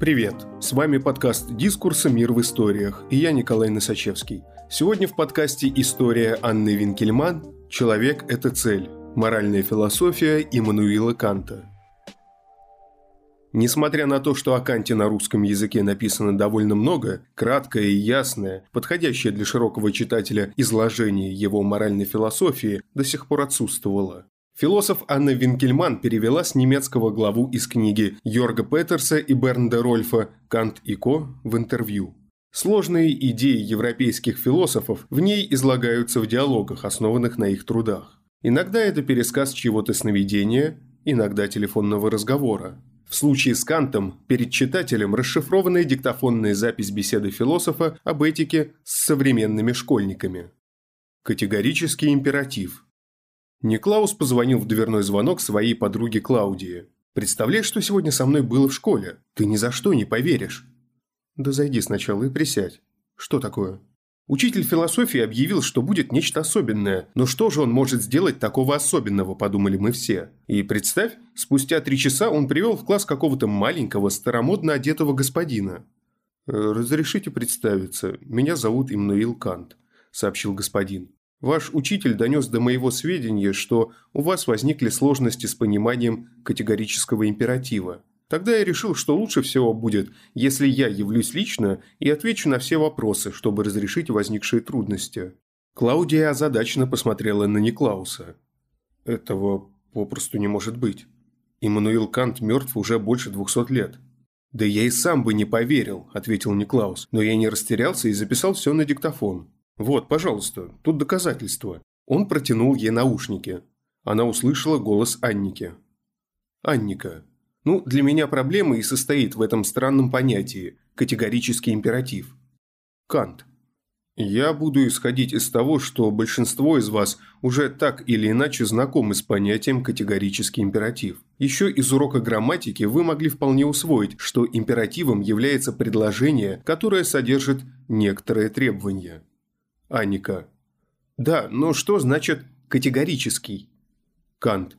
Привет! С вами подкаст «Дискурсы. Мир в историях» и я Николай Носачевский. Сегодня в подкасте история Анны Винкельман «Человек – это цель. Моральная философия Иммануила Канта». Несмотря на то, что о Канте на русском языке написано довольно много, краткое и ясное, подходящее для широкого читателя изложение его моральной философии до сих пор отсутствовало. Философ Анна Винкельман перевела с немецкого главу из книги Йорга Петерса и Бернда Рольфа «Кант и Ко» в интервью. Сложные идеи европейских философов в ней излагаются в диалогах, основанных на их трудах. Иногда это пересказ чьего-то сновидения, иногда телефонного разговора. В случае с Кантом перед читателем расшифрованная диктофонная запись беседы философа об этике с современными школьниками. Категорический императив – Никлаус позвонил в дверной звонок своей подруге Клаудии. «Представляешь, что сегодня со мной было в школе? Ты ни за что не поверишь». «Да зайди сначала и присядь. Что такое?» Учитель философии объявил, что будет нечто особенное. Но что же он может сделать такого особенного, подумали мы все. И представь, спустя три часа он привел в класс какого-то маленького, старомодно одетого господина. «Э, «Разрешите представиться. Меня зовут Имнуил Кант», – сообщил господин. Ваш учитель донес до моего сведения, что у вас возникли сложности с пониманием категорического императива. Тогда я решил, что лучше всего будет, если я явлюсь лично и отвечу на все вопросы, чтобы разрешить возникшие трудности. Клаудия озадаченно посмотрела на Никлауса. Этого попросту не может быть. Иммануил Кант мертв уже больше двухсот лет. «Да я и сам бы не поверил», – ответил Никлаус, но я не растерялся и записал все на диктофон. «Вот, пожалуйста, тут доказательства». Он протянул ей наушники. Она услышала голос Анники. «Анника, ну, для меня проблема и состоит в этом странном понятии – категорический императив. Кант. Я буду исходить из того, что большинство из вас уже так или иначе знакомы с понятием категорический императив. Еще из урока грамматики вы могли вполне усвоить, что императивом является предложение, которое содержит некоторые требования. Анника. Да, но что значит «категорический»? Кант.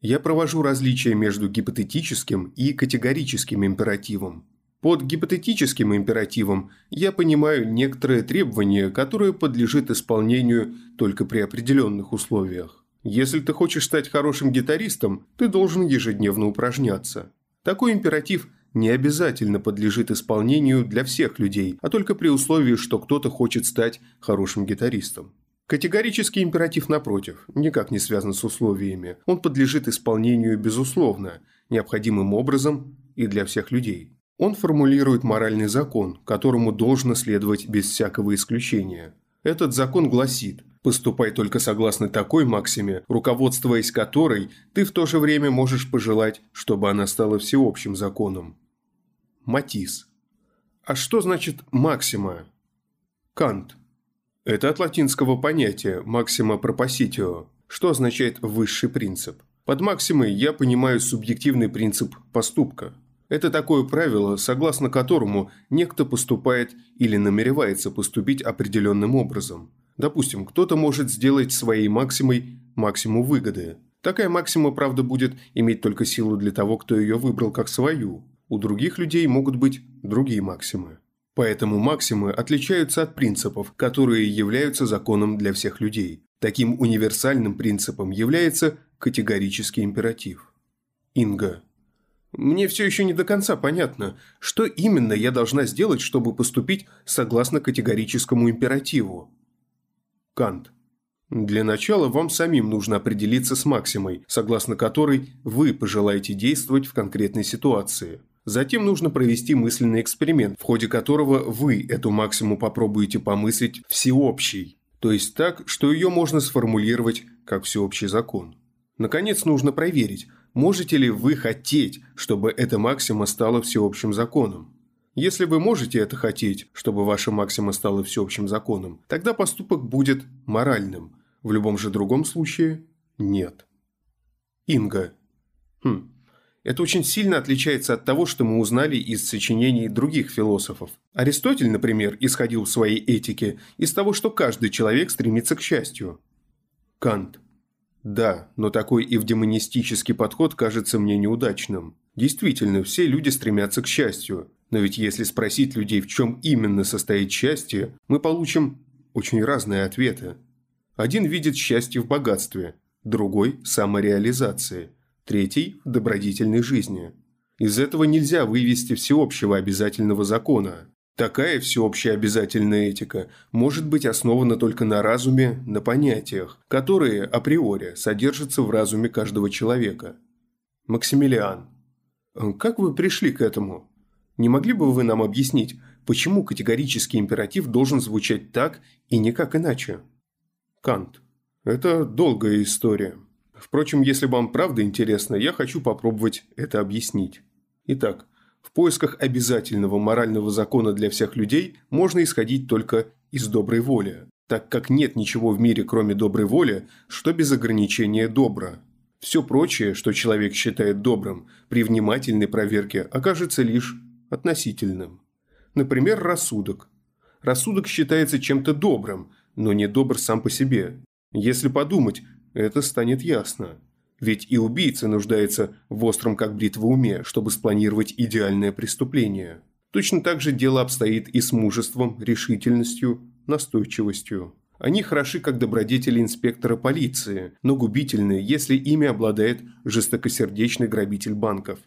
Я провожу различия между гипотетическим и категорическим императивом. Под гипотетическим императивом я понимаю некоторые требования, которые подлежат исполнению только при определенных условиях. Если ты хочешь стать хорошим гитаристом, ты должен ежедневно упражняться. Такой императив не обязательно подлежит исполнению для всех людей, а только при условии, что кто-то хочет стать хорошим гитаристом. Категорический императив, напротив, никак не связан с условиями. Он подлежит исполнению безусловно, необходимым образом и для всех людей. Он формулирует моральный закон, которому должно следовать без всякого исключения. Этот закон гласит «поступай только согласно такой максиме, руководствуясь которой ты в то же время можешь пожелать, чтобы она стала всеобщим законом». Матис. А что значит максима? Кант. Это от латинского понятия «maxima propositio», что означает «высший принцип». Под максимой я понимаю субъективный принцип поступка. Это такое правило, согласно которому некто поступает или намеревается поступить определенным образом. Допустим, кто-то может сделать своей максимой максимум выгоды. Такая максима, правда, будет иметь только силу для того, кто ее выбрал как свою. У других людей могут быть другие максимы. Поэтому максимы отличаются от принципов, которые являются законом для всех людей. Таким универсальным принципом является категорический императив. Инга. Мне все еще не до конца понятно, что именно я должна сделать, чтобы поступить согласно категорическому императиву. Кант. Для начала вам самим нужно определиться с максимой, согласно которой вы пожелаете действовать в конкретной ситуации – Затем нужно провести мысленный эксперимент, в ходе которого вы эту максимум попробуете помыслить всеобщей, то есть так, что ее можно сформулировать как всеобщий закон. Наконец, нужно проверить, можете ли вы хотеть, чтобы эта максима стала всеобщим законом. Если вы можете это хотеть, чтобы ваша максима стала всеобщим законом, тогда поступок будет моральным. В любом же другом случае – нет. Инга. Хм, это очень сильно отличается от того, что мы узнали из сочинений других философов. Аристотель, например, исходил в своей этике из того, что каждый человек стремится к счастью. Кант. Да, но такой эвдемонистический подход кажется мне неудачным. Действительно, все люди стремятся к счастью. Но ведь если спросить людей, в чем именно состоит счастье, мы получим очень разные ответы. Один видит счастье в богатстве, другой – самореализации, третий – в добродетельной жизни. Из этого нельзя вывести всеобщего обязательного закона. Такая всеобщая обязательная этика может быть основана только на разуме, на понятиях, которые априори содержатся в разуме каждого человека. Максимилиан, как вы пришли к этому? Не могли бы вы нам объяснить, почему категорический императив должен звучать так и никак иначе? Кант. Это долгая история. Впрочем, если вам правда интересно, я хочу попробовать это объяснить. Итак, в поисках обязательного морального закона для всех людей можно исходить только из доброй воли, так как нет ничего в мире, кроме доброй воли, что без ограничения добро. Все прочее, что человек считает добрым, при внимательной проверке окажется лишь относительным. Например, рассудок. Рассудок считается чем-то добрым, но не добр сам по себе. Если подумать, это станет ясно. Ведь и убийца нуждается в остром как бритва уме, чтобы спланировать идеальное преступление. Точно так же дело обстоит и с мужеством, решительностью, настойчивостью. Они хороши как добродетели инспектора полиции, но губительны, если ими обладает жестокосердечный грабитель банков.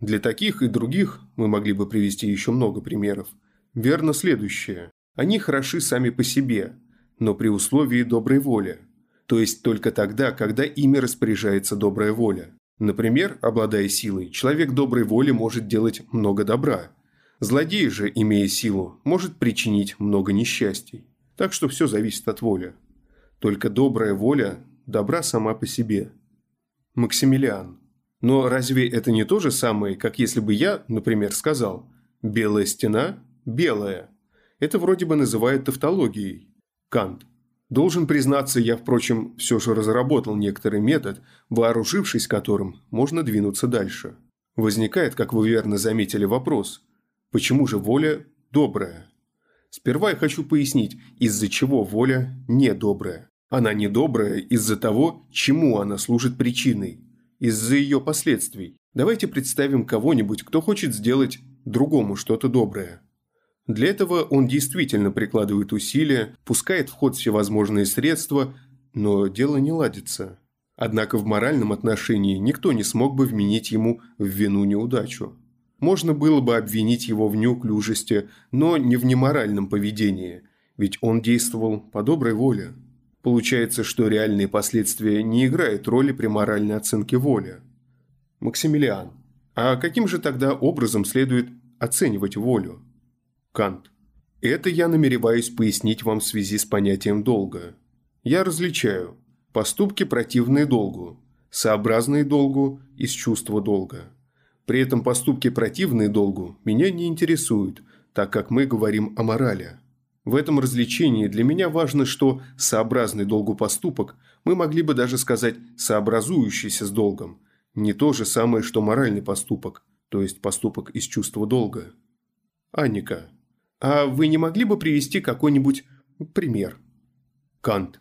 Для таких и других мы могли бы привести еще много примеров. Верно следующее. Они хороши сами по себе, но при условии доброй воли то есть только тогда, когда ими распоряжается добрая воля. Например, обладая силой, человек доброй воли может делать много добра. Злодей же, имея силу, может причинить много несчастий. Так что все зависит от воли. Только добрая воля добра сама по себе. Максимилиан. Но разве это не то же самое, как если бы я, например, сказал «белая стена – белая»? Это вроде бы называют тавтологией. Кант. Должен признаться, я, впрочем, все же разработал некоторый метод, вооружившись которым можно двинуться дальше. Возникает, как вы верно заметили, вопрос, почему же воля добрая? Сперва я хочу пояснить, из-за чего воля недобрая. Она недобрая из-за того, чему она служит причиной, из-за ее последствий. Давайте представим кого-нибудь, кто хочет сделать другому что-то доброе. Для этого он действительно прикладывает усилия, пускает в ход всевозможные средства, но дело не ладится. Однако в моральном отношении никто не смог бы вменить ему в вину неудачу. Можно было бы обвинить его в неуклюжести, но не в неморальном поведении, ведь он действовал по доброй воле. Получается, что реальные последствия не играют роли при моральной оценке воли. Максимилиан. А каким же тогда образом следует оценивать волю? Кант. Это я намереваюсь пояснить вам в связи с понятием долга. Я различаю поступки, противные долгу, сообразные долгу из чувства долга. При этом поступки, противные долгу, меня не интересуют, так как мы говорим о морали. В этом развлечении для меня важно, что сообразный долгу поступок мы могли бы даже сказать сообразующийся с долгом, не то же самое, что моральный поступок, то есть поступок из чувства долга. Анника. А вы не могли бы привести какой-нибудь пример? Кант.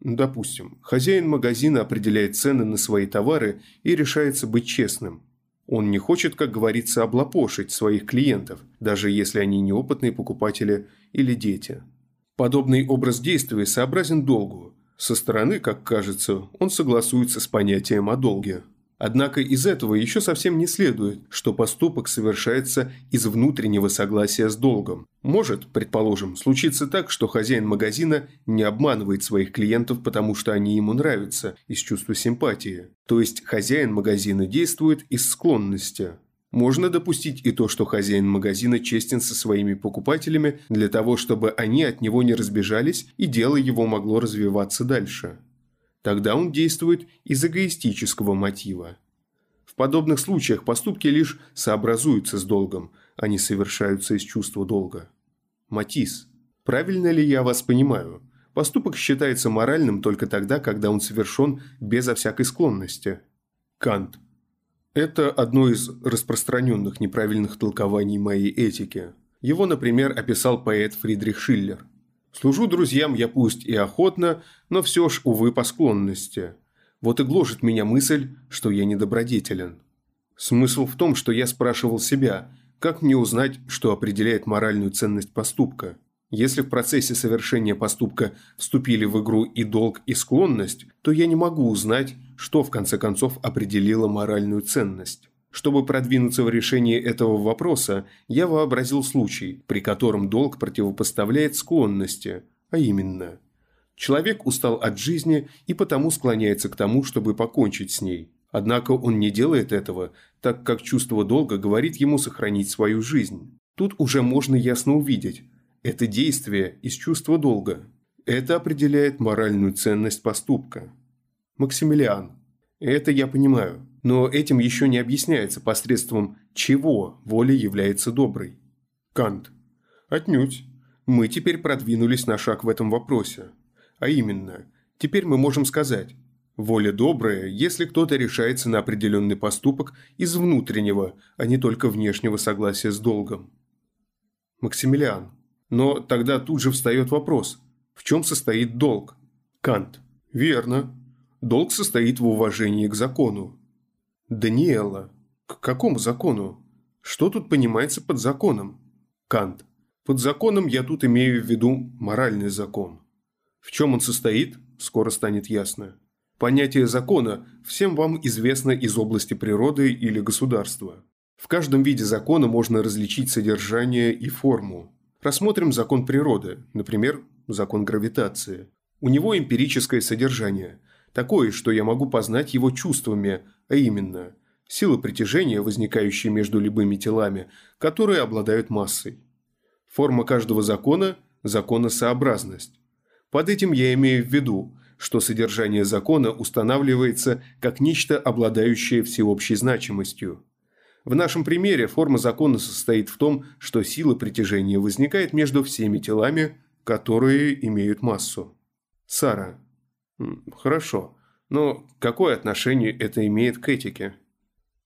Допустим, хозяин магазина определяет цены на свои товары и решается быть честным. Он не хочет, как говорится, облапошить своих клиентов, даже если они неопытные покупатели или дети. Подобный образ действия сообразен долгу. Со стороны, как кажется, он согласуется с понятием о долге. Однако из этого еще совсем не следует, что поступок совершается из внутреннего согласия с долгом. Может, предположим, случиться так, что хозяин магазина не обманывает своих клиентов, потому что они ему нравятся, из чувства симпатии. То есть хозяин магазина действует из склонности. Можно допустить и то, что хозяин магазина честен со своими покупателями для того, чтобы они от него не разбежались и дело его могло развиваться дальше. Тогда он действует из эгоистического мотива. В подобных случаях поступки лишь сообразуются с долгом, а не совершаются из чувства долга. Матис. Правильно ли я вас понимаю? Поступок считается моральным только тогда, когда он совершен безо всякой склонности. Кант. Это одно из распространенных неправильных толкований моей этики. Его, например, описал поэт Фридрих Шиллер – Служу друзьям я пусть и охотно, но все ж, увы, по склонности. Вот и гложет меня мысль, что я недобродетелен. Смысл в том, что я спрашивал себя, как мне узнать, что определяет моральную ценность поступка. Если в процессе совершения поступка вступили в игру и долг, и склонность, то я не могу узнать, что в конце концов определило моральную ценность. Чтобы продвинуться в решении этого вопроса, я вообразил случай, при котором долг противопоставляет склонности, а именно – Человек устал от жизни и потому склоняется к тому, чтобы покончить с ней. Однако он не делает этого, так как чувство долга говорит ему сохранить свою жизнь. Тут уже можно ясно увидеть, это действие из чувства долга. Это определяет моральную ценность поступка. Максимилиан. Это я понимаю. Но этим еще не объясняется посредством чего воля является доброй. Кант. Отнюдь. Мы теперь продвинулись на шаг в этом вопросе. А именно, теперь мы можем сказать, воля добрая, если кто-то решается на определенный поступок из внутреннего, а не только внешнего согласия с долгом. Максимилиан. Но тогда тут же встает вопрос, в чем состоит долг? Кант. Верно. Долг состоит в уважении к закону. Даниэла. К какому закону? Что тут понимается под законом? Кант. Под законом я тут имею в виду моральный закон. В чем он состоит, скоро станет ясно. Понятие закона всем вам известно из области природы или государства. В каждом виде закона можно различить содержание и форму. Рассмотрим закон природы, например, закон гравитации. У него эмпирическое содержание, такое, что я могу познать его чувствами, а именно – сила притяжения, возникающая между любыми телами, которые обладают массой. Форма каждого закона – законосообразность. Под этим я имею в виду, что содержание закона устанавливается как нечто, обладающее всеобщей значимостью. В нашем примере форма закона состоит в том, что сила притяжения возникает между всеми телами, которые имеют массу. Сара. Хорошо. Но какое отношение это имеет к этике?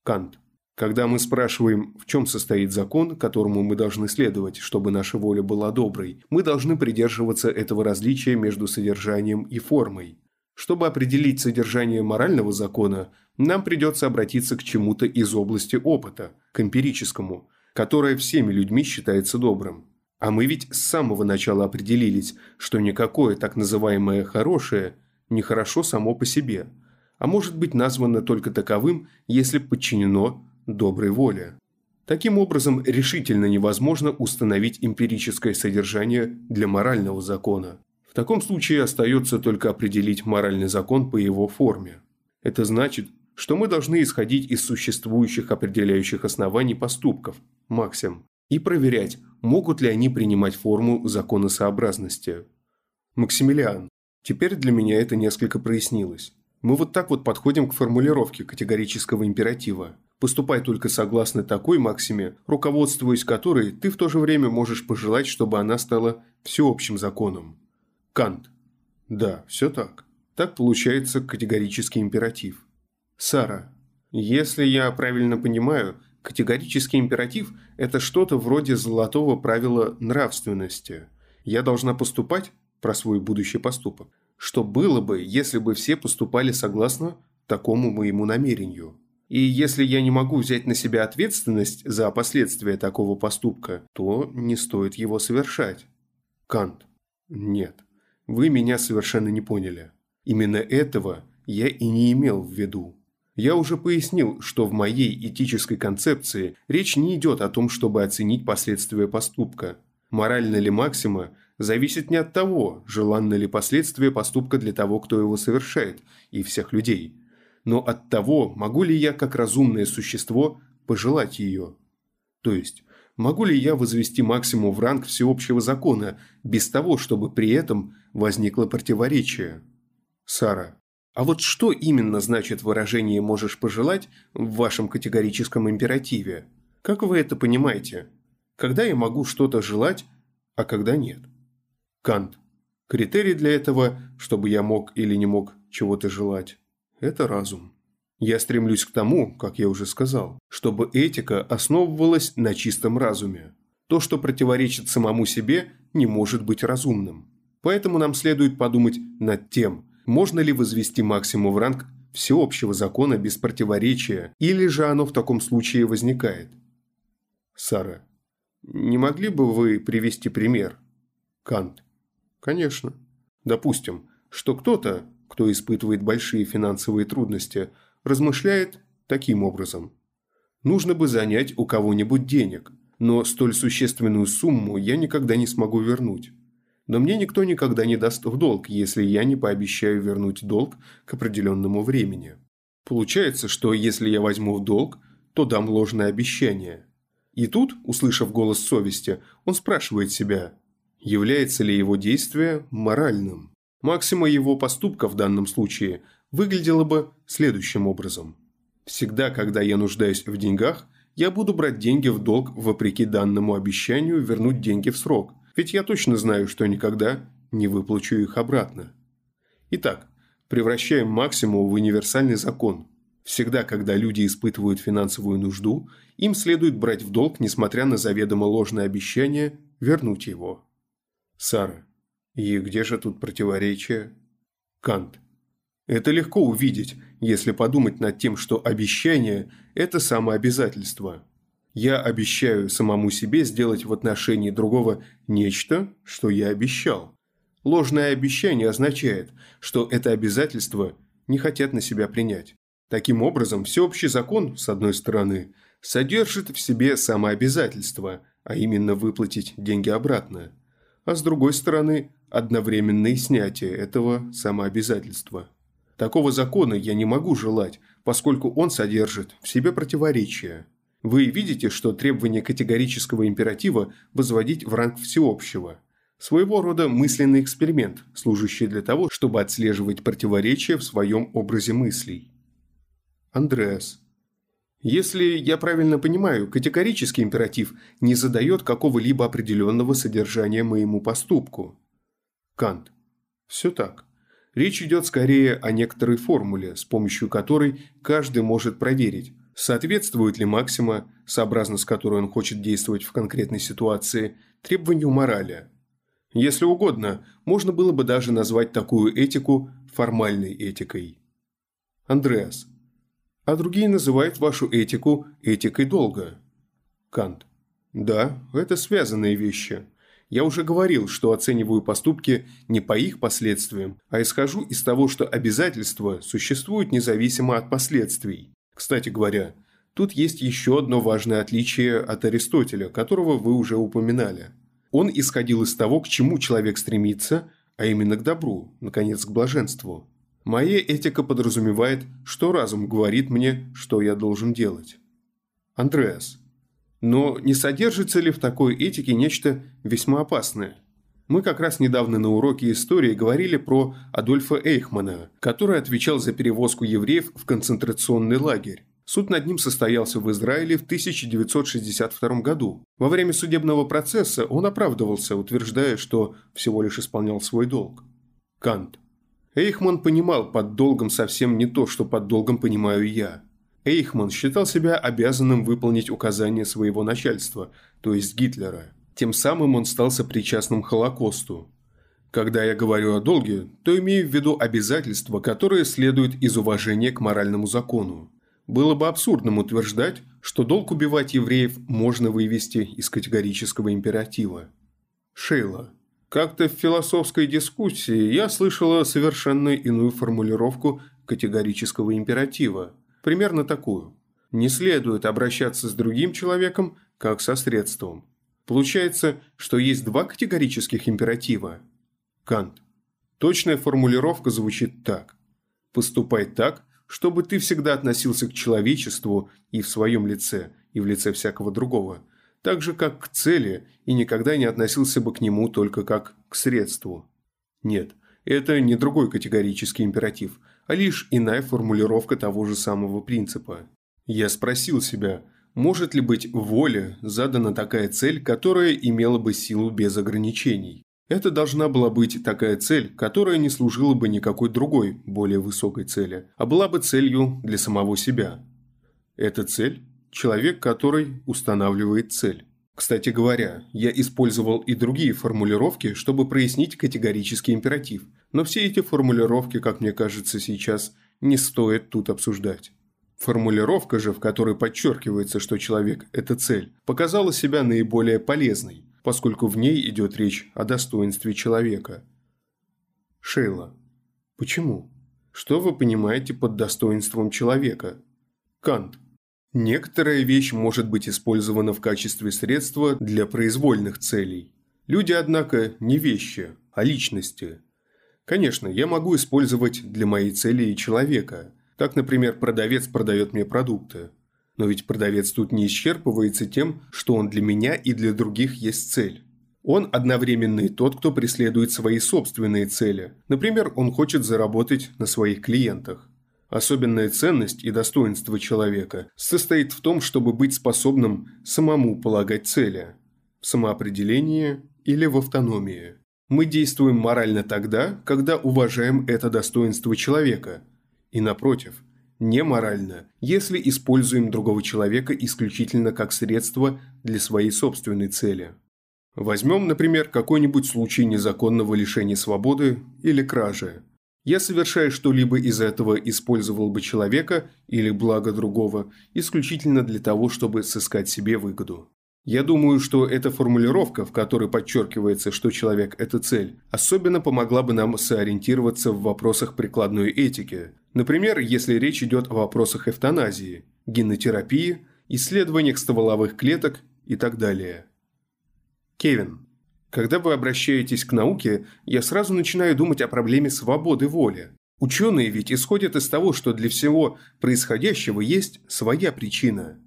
Кант. Когда мы спрашиваем, в чем состоит закон, которому мы должны следовать, чтобы наша воля была доброй, мы должны придерживаться этого различия между содержанием и формой. Чтобы определить содержание морального закона, нам придется обратиться к чему-то из области опыта, к эмпирическому, которое всеми людьми считается добрым. А мы ведь с самого начала определились, что никакое так называемое «хорошее» не хорошо само по себе, а может быть названо только таковым, если подчинено доброй воле. Таким образом, решительно невозможно установить эмпирическое содержание для морального закона. В таком случае остается только определить моральный закон по его форме. Это значит, что мы должны исходить из существующих определяющих оснований поступков, максим, и проверять, могут ли они принимать форму законосообразности. Максимилиан. Теперь для меня это несколько прояснилось. Мы вот так вот подходим к формулировке категорического императива. Поступай только согласно такой максиме, руководствуясь которой ты в то же время можешь пожелать, чтобы она стала всеобщим законом. Кант. Да, все так. Так получается категорический императив. Сара. Если я правильно понимаю, категорический императив – это что-то вроде золотого правила нравственности. Я должна поступать про свой будущий поступок. Что было бы, если бы все поступали согласно такому моему намерению? И если я не могу взять на себя ответственность за последствия такого поступка, то не стоит его совершать. Кант. Нет. Вы меня совершенно не поняли. Именно этого я и не имел в виду. Я уже пояснил, что в моей этической концепции речь не идет о том, чтобы оценить последствия поступка. Морально ли максима зависит не от того, желанно ли последствия поступка для того, кто его совершает, и всех людей, но от того, могу ли я, как разумное существо, пожелать ее. То есть, Могу ли я возвести максимум в ранг всеобщего закона, без того, чтобы при этом возникло противоречие? Сара. А вот что именно значит выражение «можешь пожелать» в вашем категорическом императиве? Как вы это понимаете? Когда я могу что-то желать, а когда нет? Кант. Критерий для этого, чтобы я мог или не мог чего-то желать, это разум. Я стремлюсь к тому, как я уже сказал, чтобы этика основывалась на чистом разуме. То, что противоречит самому себе, не может быть разумным. Поэтому нам следует подумать над тем, можно ли возвести максимум в ранг всеобщего закона без противоречия, или же оно в таком случае возникает? Сара. Не могли бы вы привести пример? Кант. Конечно. Допустим, что кто-то, кто испытывает большие финансовые трудности, размышляет таким образом. Нужно бы занять у кого-нибудь денег, но столь существенную сумму я никогда не смогу вернуть. Но мне никто никогда не даст в долг, если я не пообещаю вернуть долг к определенному времени. Получается, что если я возьму в долг, то дам ложное обещание. И тут, услышав голос совести, он спрашивает себя, является ли его действие моральным. Максима его поступка в данном случае выглядела бы следующим образом. Всегда, когда я нуждаюсь в деньгах, я буду брать деньги в долг вопреки данному обещанию вернуть деньги в срок, ведь я точно знаю, что никогда не выплачу их обратно. Итак, превращаем максимум в универсальный закон. Всегда, когда люди испытывают финансовую нужду, им следует брать в долг, несмотря на заведомо ложное обещание, вернуть его. Сара. И где же тут противоречие? Кант. Это легко увидеть, если подумать над тем, что обещание – это самообязательство. Я обещаю самому себе сделать в отношении другого нечто, что я обещал. Ложное обещание означает, что это обязательство не хотят на себя принять. Таким образом, всеобщий закон, с одной стороны, содержит в себе самообязательство, а именно выплатить деньги обратно, а с другой стороны, одновременное снятие этого самообязательства. Такого закона я не могу желать, поскольку он содержит в себе противоречия. Вы видите, что требование категорического императива возводить в ранг всеобщего. Своего рода мысленный эксперимент, служащий для того, чтобы отслеживать противоречия в своем образе мыслей. Андреас. Если я правильно понимаю, категорический императив не задает какого-либо определенного содержания моему поступку. Кант. Все так. Речь идет скорее о некоторой формуле, с помощью которой каждый может проверить, соответствует ли максима, сообразно с которой он хочет действовать в конкретной ситуации, требованию морали. Если угодно, можно было бы даже назвать такую этику формальной этикой. Андреас. А другие называют вашу этику этикой долга. Кант. Да, это связанные вещи. Я уже говорил, что оцениваю поступки не по их последствиям, а исхожу из того, что обязательства существуют независимо от последствий. Кстати говоря, тут есть еще одно важное отличие от Аристотеля, которого вы уже упоминали. Он исходил из того, к чему человек стремится, а именно к добру, наконец, к блаженству. Моя этика подразумевает, что разум говорит мне, что я должен делать. Андреас. Но не содержится ли в такой этике нечто весьма опасное? Мы как раз недавно на уроке истории говорили про Адольфа Эйхмана, который отвечал за перевозку евреев в концентрационный лагерь. Суд над ним состоялся в Израиле в 1962 году. Во время судебного процесса он оправдывался, утверждая, что всего лишь исполнял свой долг. Кант. Эйхман понимал под долгом совсем не то, что под долгом понимаю я. Эйхман считал себя обязанным выполнить указания своего начальства, то есть Гитлера. Тем самым он стал сопричастным Холокосту. Когда я говорю о долге, то имею в виду обязательства, которые следуют из уважения к моральному закону. Было бы абсурдным утверждать, что долг убивать евреев можно вывести из категорического императива. Шейла. Как-то в философской дискуссии я слышала совершенно иную формулировку категорического императива – примерно такую. Не следует обращаться с другим человеком, как со средством. Получается, что есть два категорических императива. Кант. Точная формулировка звучит так. Поступай так, чтобы ты всегда относился к человечеству и в своем лице, и в лице всякого другого, так же, как к цели, и никогда не относился бы к нему только как к средству. Нет, это не другой категорический императив, а лишь иная формулировка того же самого принципа. Я спросил себя, может ли быть в воле задана такая цель, которая имела бы силу без ограничений? Это должна была быть такая цель, которая не служила бы никакой другой, более высокой цели, а была бы целью для самого себя. Эта цель – человек, который устанавливает цель. Кстати говоря, я использовал и другие формулировки, чтобы прояснить категорический императив, но все эти формулировки, как мне кажется сейчас, не стоит тут обсуждать. Формулировка же, в которой подчеркивается, что человек – это цель, показала себя наиболее полезной, поскольку в ней идет речь о достоинстве человека. Шейла. Почему? Что вы понимаете под достоинством человека? Кант. Некоторая вещь может быть использована в качестве средства для произвольных целей. Люди, однако, не вещи, а личности. Конечно, я могу использовать для моей цели и человека, как, например, продавец продает мне продукты. Но ведь продавец тут не исчерпывается тем, что он для меня и для других есть цель. Он одновременно и тот, кто преследует свои собственные цели. Например, он хочет заработать на своих клиентах. Особенная ценность и достоинство человека состоит в том, чтобы быть способным самому полагать цели. В самоопределении или в автономии. Мы действуем морально тогда, когда уважаем это достоинство человека – и напротив, неморально, если используем другого человека исключительно как средство для своей собственной цели. Возьмем, например, какой-нибудь случай незаконного лишения свободы или кражи. Я, совершая что-либо из этого, использовал бы человека или благо другого исключительно для того, чтобы сыскать себе выгоду. Я думаю, что эта формулировка, в которой подчеркивается, что человек – это цель, особенно помогла бы нам сориентироваться в вопросах прикладной этики. Например, если речь идет о вопросах эвтаназии, генотерапии, исследованиях стволовых клеток и так далее. Кевин. Когда вы обращаетесь к науке, я сразу начинаю думать о проблеме свободы воли. Ученые ведь исходят из того, что для всего происходящего есть своя причина.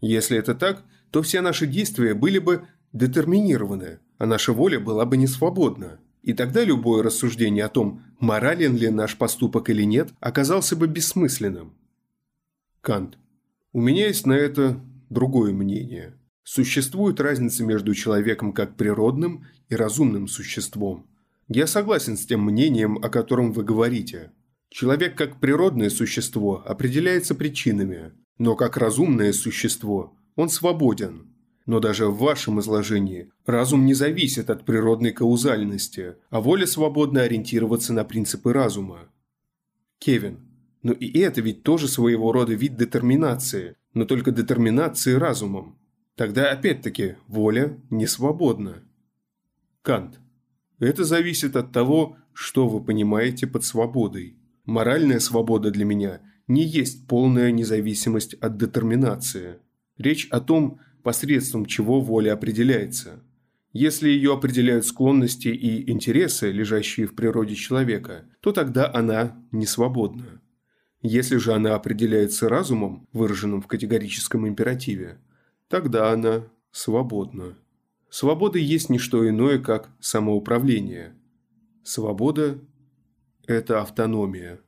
Если это так, то все наши действия были бы детерминированы, а наша воля была бы не свободна. И тогда любое рассуждение о том, морален ли наш поступок или нет, оказался бы бессмысленным. Кант. У меня есть на это другое мнение. Существует разница между человеком как природным и разумным существом. Я согласен с тем мнением, о котором вы говорите. Человек как природное существо определяется причинами, но как разумное существо он свободен. Но даже в вашем изложении разум не зависит от природной каузальности, а воля свободно ориентироваться на принципы разума. Кевин. Но и это ведь тоже своего рода вид детерминации, но только детерминации разумом. Тогда опять-таки воля не свободна. Кант. Это зависит от того, что вы понимаете под свободой. Моральная свобода для меня не есть полная независимость от детерминации. Речь о том, посредством чего воля определяется. Если ее определяют склонности и интересы, лежащие в природе человека, то тогда она не свободна. Если же она определяется разумом, выраженным в категорическом императиве, тогда она свободна. Свобода есть не что иное, как самоуправление. Свобода – это автономия.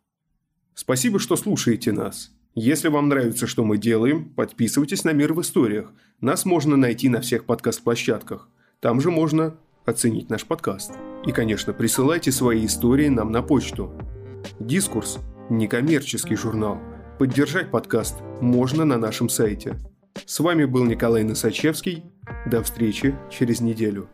Спасибо, что слушаете нас. Если вам нравится, что мы делаем, подписывайтесь на «Мир в историях». Нас можно найти на всех подкаст-площадках. Там же можно оценить наш подкаст. И, конечно, присылайте свои истории нам на почту. «Дискурс» – некоммерческий журнал. Поддержать подкаст можно на нашем сайте. С вами был Николай Носачевский. До встречи через неделю.